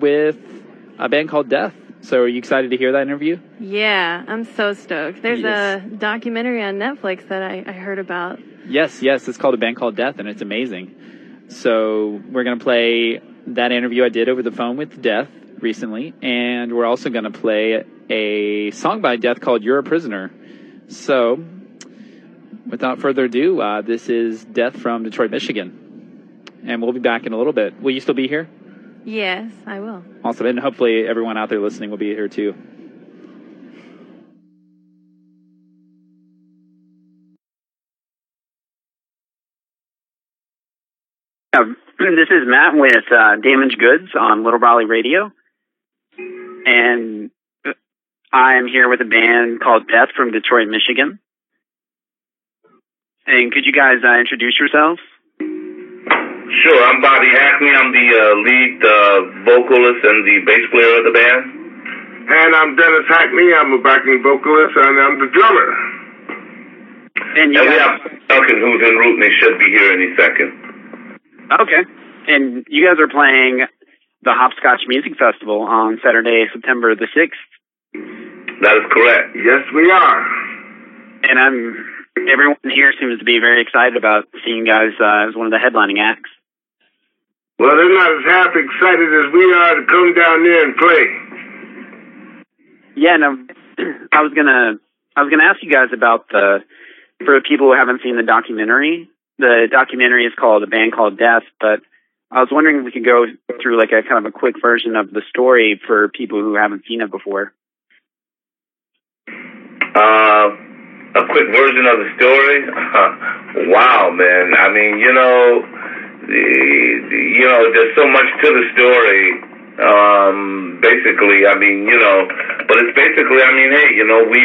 with a band called Death. So, are you excited to hear that interview? Yeah, I'm so stoked. There's Yes. a documentary on Netflix that I, I heard about. Yes, yes. It's called a band called Death, and it's amazing. So, we're going to play that interview I did over the phone with Death recently, and we're also going to play a song by Death called You're a Prisoner. So, without further ado, uh, this is Death from Detroit, Michigan. And we'll be back in a little bit. Will you still be here? Yes, I will. Awesome. And hopefully, everyone out there listening will be here too. Uh, this is Matt with uh, Damaged Goods on Little Raleigh Radio, and I'm here with a band called Death from Detroit, Michigan. And could you guys uh, introduce yourselves? Sure, I'm Bobby Hackney. I'm the uh, lead uh, vocalist and the bass player of the band. And I'm Dennis Hackney. I'm a backing vocalist and I'm the drummer. And you And we have Duncan who's en route and they should be here any second. okay. And you guys are playing the Hopscotch Music Festival on Saturday, September the sixth. That is correct. Yes, we are. And I'm everyone here seems to be very excited about seeing you guys uh, as one of the headlining acts. Well, they're not as half excited as we are to come down there and play. Yeah, no, I was gonna, I was gonna ask you guys about the, for people who haven't seen the documentary. The documentary is called "A Band Called Death," but I was wondering if we could go through like a kind of a quick version of the story for people who haven't seen it before. Uh, a quick version of the story. wow, man. I mean, you know, the, the, you know, there's so much to the story. Um, basically, I mean, you know, but it's basically, I mean, hey, you know, we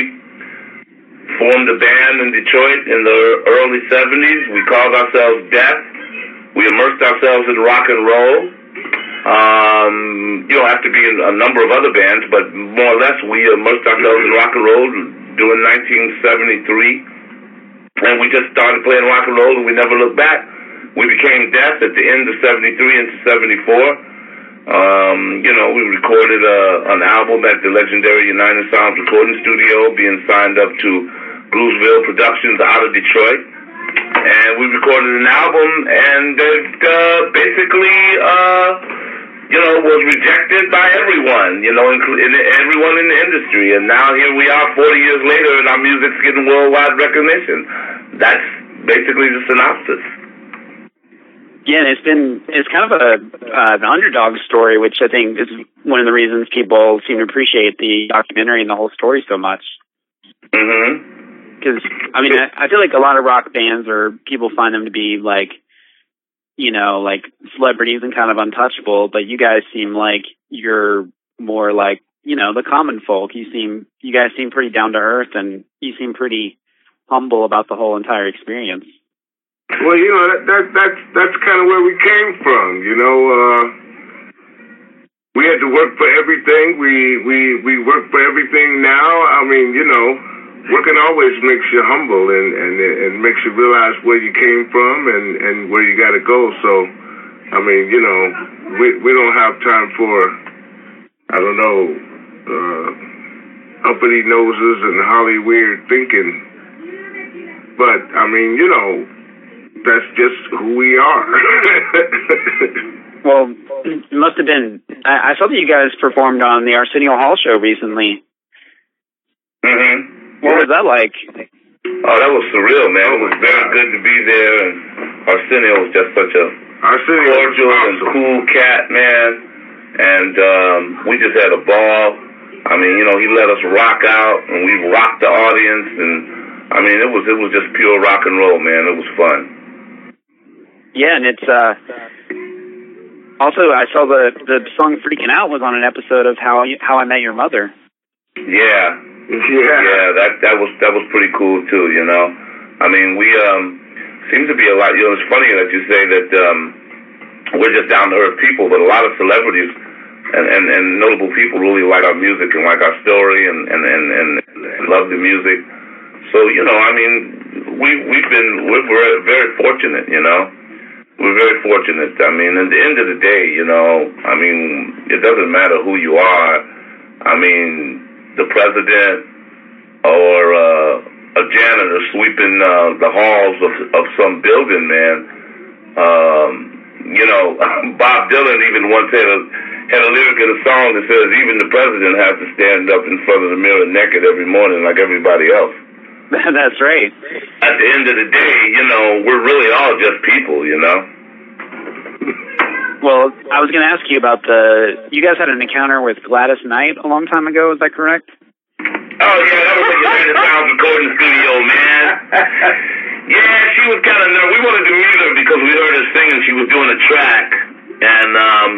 formed a band in Detroit in the early 70s. We called ourselves Death. We immersed ourselves in rock and roll. Um, you to be in a number of other bands, but more or less we immersed ourselves in rock and roll during 1973. And we just started playing rock and roll and we never looked back. We became Death at the end of 73 into 74. Um, you know, we recorded uh, an album at the legendary United Sounds recording studio, being signed up to Groovesville Productions out of Detroit. And we recorded an album, and it uh, basically, uh, you know, was rejected by everyone, you know, including everyone in the industry. And now here we are 40 years later, and our music's getting worldwide recognition. That's basically the synopsis. Yeah, it's been it's kind of a uh, an underdog story, which I think is one of the reasons people seem to appreciate the documentary and the whole story so much. Because I mean, I, I feel like a lot of rock bands or people find them to be like, you know, like celebrities and kind of untouchable. But you guys seem like you're more like, you know, the common folk. You seem, you guys seem pretty down to earth, and you seem pretty humble about the whole entire experience. Well, you know, that, that that's that's kind of where we came from. You know, uh, we had to work for everything. We we we work for everything now. I mean, you know, working always makes you humble and and and makes you realize where you came from and and where you got to go. So, I mean, you know, we we don't have time for I don't know uh, uppity noses and holly weird thinking. But I mean, you know, that's just who we are. Well, it must have been. I, I saw that you guys performed on the Arsenio Hall show recently. Mm-hmm. What was that like? Oh, that was surreal, man. It was very good to be there, and Arsenio was just such a Arsenio cordial and cool cat, man. And um, we just had a ball. I mean, you know, he let us rock out, and we rocked the audience, and I mean, it was it was just pure rock and roll, man. It was fun. Yeah, and it's uh also I saw the the song "Freaking Out" was on an episode of How You, How I Met Your Mother. Yeah, Yeah. yeah, that that was that was pretty cool too. You know, I mean, we um seems to be a lot. You know, it's funny that you say that um we're just down to earth people, but a lot of celebrities and, and and notable people really like our music and like our story and and and, and, and love the music. So you know, I mean, we we've been we're very, very fortunate. You know, we're very fortunate. I mean, at the end of the day, you know, I mean, it doesn't matter who you are. I mean, the president or uh, a janitor sweeping uh, the halls of, of some building, man. Um, you know, Bob Dylan even once had a had a lyric in a song that says even the president has to stand up in front of the mirror naked every morning like everybody else. That's right. At the end of the day, you know, we're really all just people, you know. Well, I was going to ask you about the. You guys had an encounter with Gladys Knight a long time ago. Is that correct? Oh yeah, that was at United Sounds recording studio, man. Yeah, she was kind of nervous. We wanted to meet her because we heard her singing. She was doing a track, and um,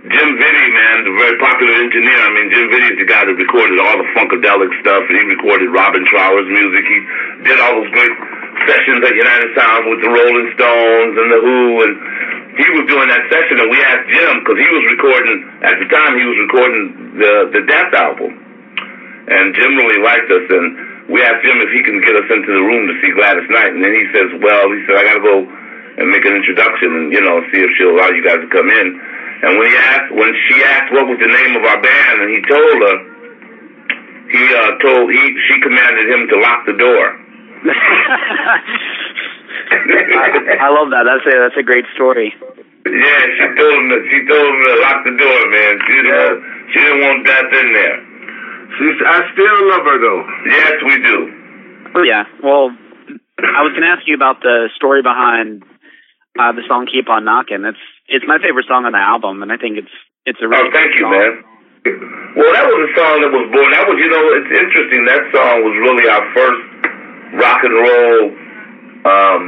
Jim Vitti, man, the very popular engineer. I mean, Jim Vitti is the guy that recorded all the funkadelic stuff, and he recorded Robin Trower's music. He did all those great sessions at United Sounds with the Rolling Stones and the Who, and he was doing that session. And we asked Jim because he was recording at the time. He was recording the the Death album, and Jim really liked us. And we asked Jim if he can get us into the room to see Gladys Knight, and then he says, "Well, he said I got to go and make an introduction and you know see if she'll allow you guys to come in." And when he asked, when she asked what was the name of our band, and he told her, he uh, told he she commanded him to lock the door. I, I love that. That's a that's a great story. Yeah, she told him that she told him to lock the door, man. She didn't want, she didn't want that in there. She's, I still love her though. Yes, we do. Oh yeah. Well, I was going to ask you about the story behind uh, the song "Keep on Knocking." It's it's my favorite song on the album, and I think it's it's a really Oh, thank you, song. man. Well, that was a song that was born. That was, you know, it's interesting. That song was really our first rock and roll. Um,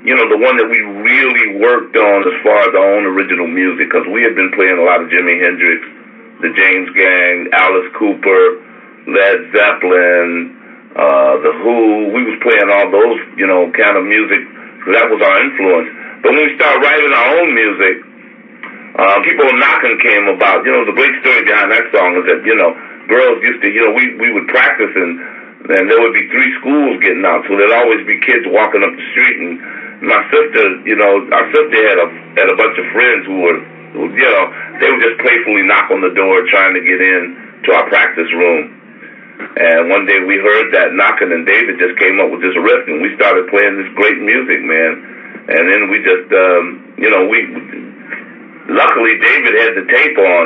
you know, the one that we really worked on as far as our own original music, because we had been playing a lot of Jimi Hendrix, the James Gang, Alice Cooper, Led Zeppelin, uh, the Who. We was playing all those, you know, kind of music. So that was our influence. But when we started writing our own music, uh, Keep on Knocking came about. You know, the great story behind that song is that you know girls used to, you know, we we would practice and and there would be three schools getting out, so there'd always be kids walking up the street. And my sister, you know, our sister had a had a bunch of friends who were, who, you know, they would just playfully knock on the door trying to get in to our practice room. And one day we heard that knocking, and David just came up with this riff, and we started playing this great music, man. And then we just, um, you know, we luckily David had the tape on,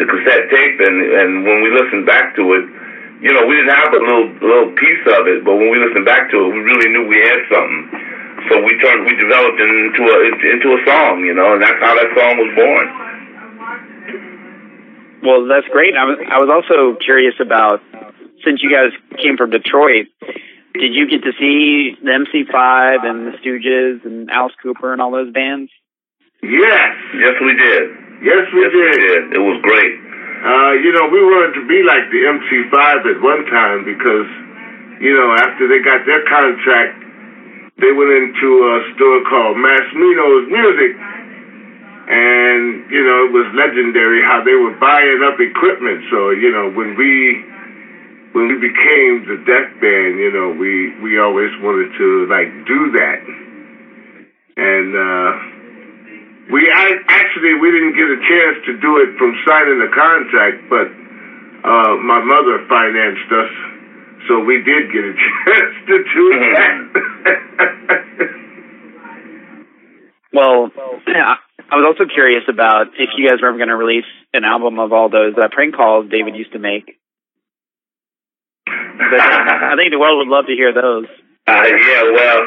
the cassette tape, and and when we listened back to it, you know, we didn't have a little little piece of it, but when we listened back to it, we really knew we had something. So we turned, we developed it into a into a song, you know, and that's how that song was born. Well, that's great. I was I was also curious about since you guys came from Detroit, did you get to see the MC5 and the Stooges and Alice Cooper and all those bands? Yes, Yes, we did. yes we Yes, we did. did. It was great. Uh, you know, we wanted to be like the MC5 at one time because, you know, after they got their contract, they went into a store called Masmino's Music. And, you know, it was legendary how they were buying up equipment. So, you know, when we when we became the Death Band, you know, we, we always wanted to, like, do that. And, uh, we I, actually we didn't get a chance to do it from signing the contract, but uh, my mother financed us, so we did get a chance to do that. Well, yeah, I was also curious about if you guys were ever going to release an album of all those uh, prank calls David used to make. But I think the world would love to hear those. Uh, yeah, well,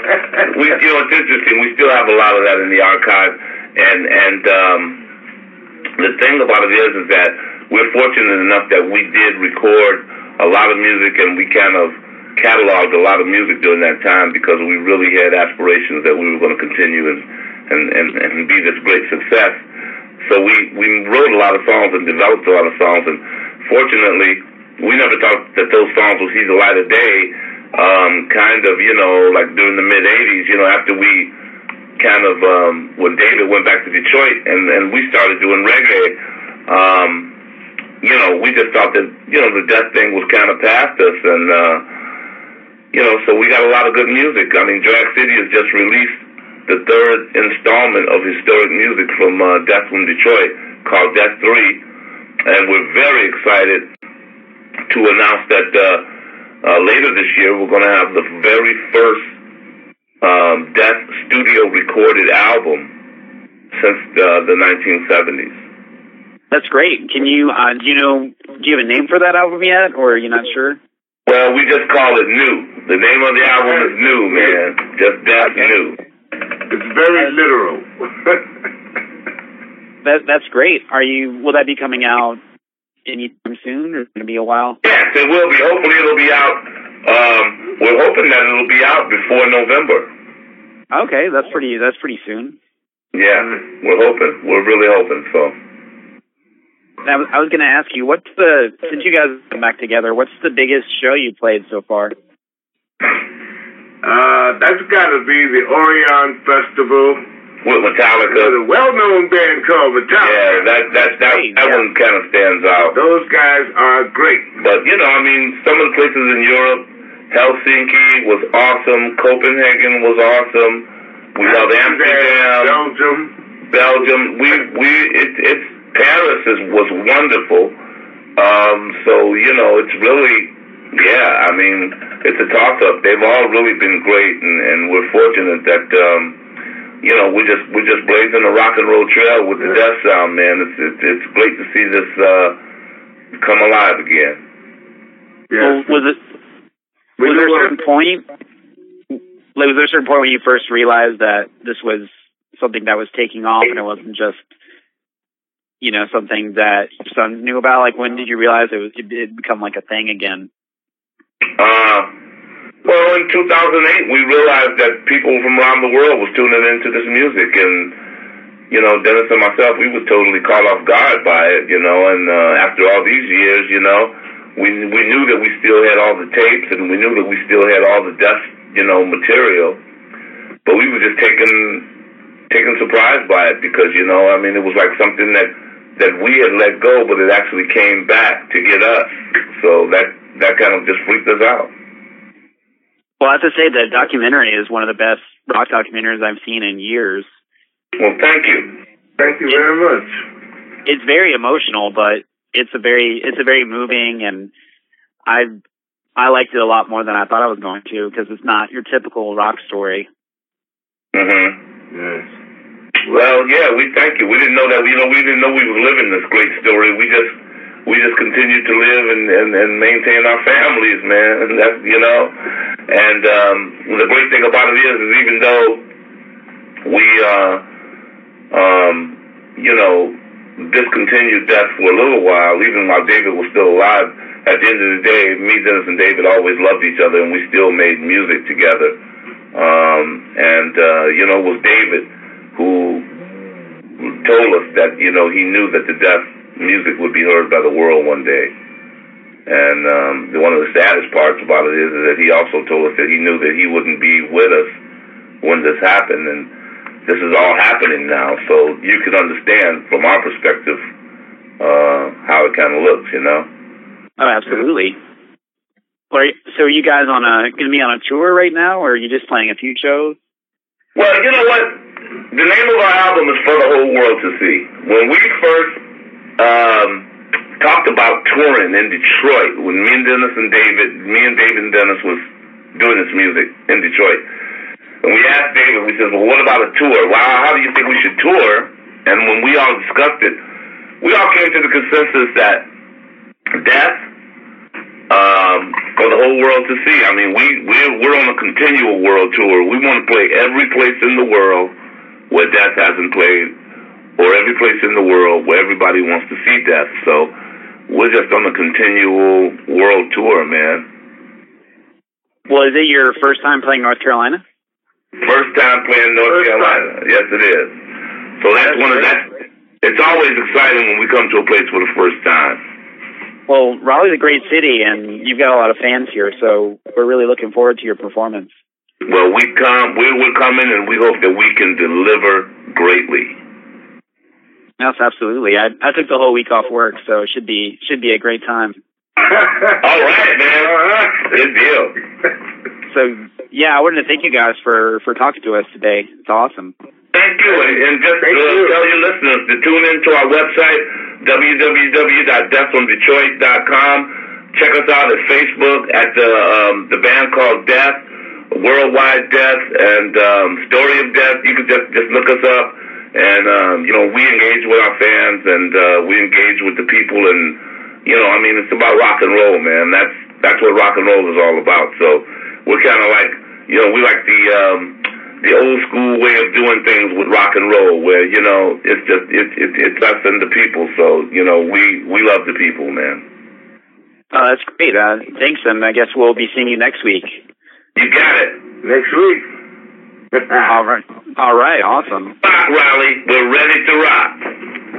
we you know it's interesting. We still have a lot of that in the archive, and and um, the thing about it is is that we're fortunate enough that we did record a lot of music, and we kind of cataloged a lot of music during that time because we really had aspirations that we were going to continue and and and, and be this great success. So we we wrote a lot of songs and developed a lot of songs, and fortunately, we never thought that those songs would see the light of day um, kind of, you know, like during the mid '80s, you know, after we kind of um, when David went back to Detroit and and we started doing reggae, um, you know, we just thought that you know the death thing was kind of past us, and uh, you know, so we got a lot of good music. I mean, Drag City has just released the third installment of historic music from uh, Death from Detroit called Death 3. And we're very excited to announce that uh, uh, later this year we're going to have the very first um, Death studio recorded album since uh, the 1970s. That's great. Can you uh, do you know do you have a name for that album yet, or are you not sure? Well, we just call it New. The name of the album is New, man. Just Death New. It's very literal. That that's great. Are you? Will that be coming out anytime soon, or is it going to be a while? Yes, it will be. Hopefully, it'll be out. Um, we're hoping that it'll be out before November. Okay, that's pretty. That's pretty soon. Yeah, we're hoping. We're really hoping. So. I was, I was going to ask you, what's the since you guys come back together, what's the biggest show you played so far? Uh, that's got to be the Orion Festival With Metallica. with a well-known band called Metallica. Yeah, that that that, Great, that yeah. one kind of stands out. Those guys are great. But you know, I mean, some of the places in Europe, Helsinki was awesome. Copenhagen was awesome. We love Amsterdam, Belgium. Belgium. We we it, it's Paris is was wonderful. Um, so you know, it's really yeah. I mean, it's a toss up. They've all really been great, and, and we're fortunate that um, you know we're just we're just blazing the rock and roll trail with the Death Sound, man. It's it's, it's great to see this uh, come alive again. Well, was it was there a certain point? Like, was there a certain point when you first realized that this was something that was taking off, and it wasn't just you know something that your sons knew about? Like, when did you realize it was it had become like a thing again? Uh, well, in 2008, we realized that people from around the world was tuning into this music, and you know, Dennis and myself, we were totally caught off guard by it, you know. And uh, after all these years, you know, we we knew that we still had all the tapes, and we knew that we still had all the dust, you know, material, but we were just taken taken surprised by it because you know, I mean, it was like something that that we had let go, but it actually came back to get us. So that that kind of just freaked us out. Well, I have to say the documentary is one of the best rock documentaries I've seen in years. Well, thank you. Thank you very much. It's very emotional, but it's a very it's a very moving, and I I liked it a lot more than I thought I was going to because it's not your typical rock story. hmm Yes. Well, yeah, we thank you. We didn't know that. You know, we didn't know we were living this great story. We just we just continued to live and and, and maintain our families, man. And that's you know, and um, the great thing about it is, is even though we uh, um, you know discontinued death for a little while, even while David was still alive. At the end of the day, me, Dennis, and David always loved each other, and we still made music together. Um, and uh, you know, it was David who told us that you know he knew that the death music would be heard by the world one day. And um, the, one of the saddest parts about it is, is that he also told us that he knew that he wouldn't be with us when this happened, and this is all happening now. So you can understand from our perspective uh, how it kind of looks, you know. Oh, absolutely. Are you, so are you guys on a going to be on a tour right now, or are you just playing a few shows? Well, you know what? The name of our album is for the whole world to see. When we first um, talked about touring in Detroit, when me and Dennis and David, me and David and Dennis was doing this music in Detroit, and we asked David, we said, well, what about a tour? Well, how do you think we should tour? And when we all discussed it, we all came to the consensus that death um, for the whole world to see. I mean, we we're, we're on a continual world tour. We want to play every place in the world where death hasn't played, or every place in the world where everybody wants to see death. So we're just on a continual world tour, man. Well, is it your first time playing North Carolina? First time playing North First Carolina. Yes, it is. So that's, That's one of that. It's always exciting when we come to a place for the first time. Well, Raleigh's a great city, and you've got a lot of fans here, so we're really looking forward to your performance. Well, we come, we we're coming, and we hope that we can deliver greatly. Yes, absolutely. I I took the whole week off work, so it should be should be a great time. All right, man. All right. Good deal. so yeah, I wanted to thank you guys for for talking to us today. It's awesome. Thank you, and, and just Thank uh, you. tell your listeners to tune into our website www.deathfromdetroit.com. Check us out at Facebook at the um, the band called Death, Worldwide Death, and um, Story of Death. You can just just look us up, and um, you know we engage with our fans, and uh, we engage with the people, and you know I mean it's about rock and roll, man. That's that's what rock and roll is all about. So we're kind of like you know we like the um, the old school way of doing things with rock and roll, where you know it's just it's it, it's us and the people. So you know we we love the people, man. Uh, that's great. Uh, thanks, and I guess we'll be seeing you next week. You got it. Next week. All right. All right. Awesome. Rock rally. We're ready to rock.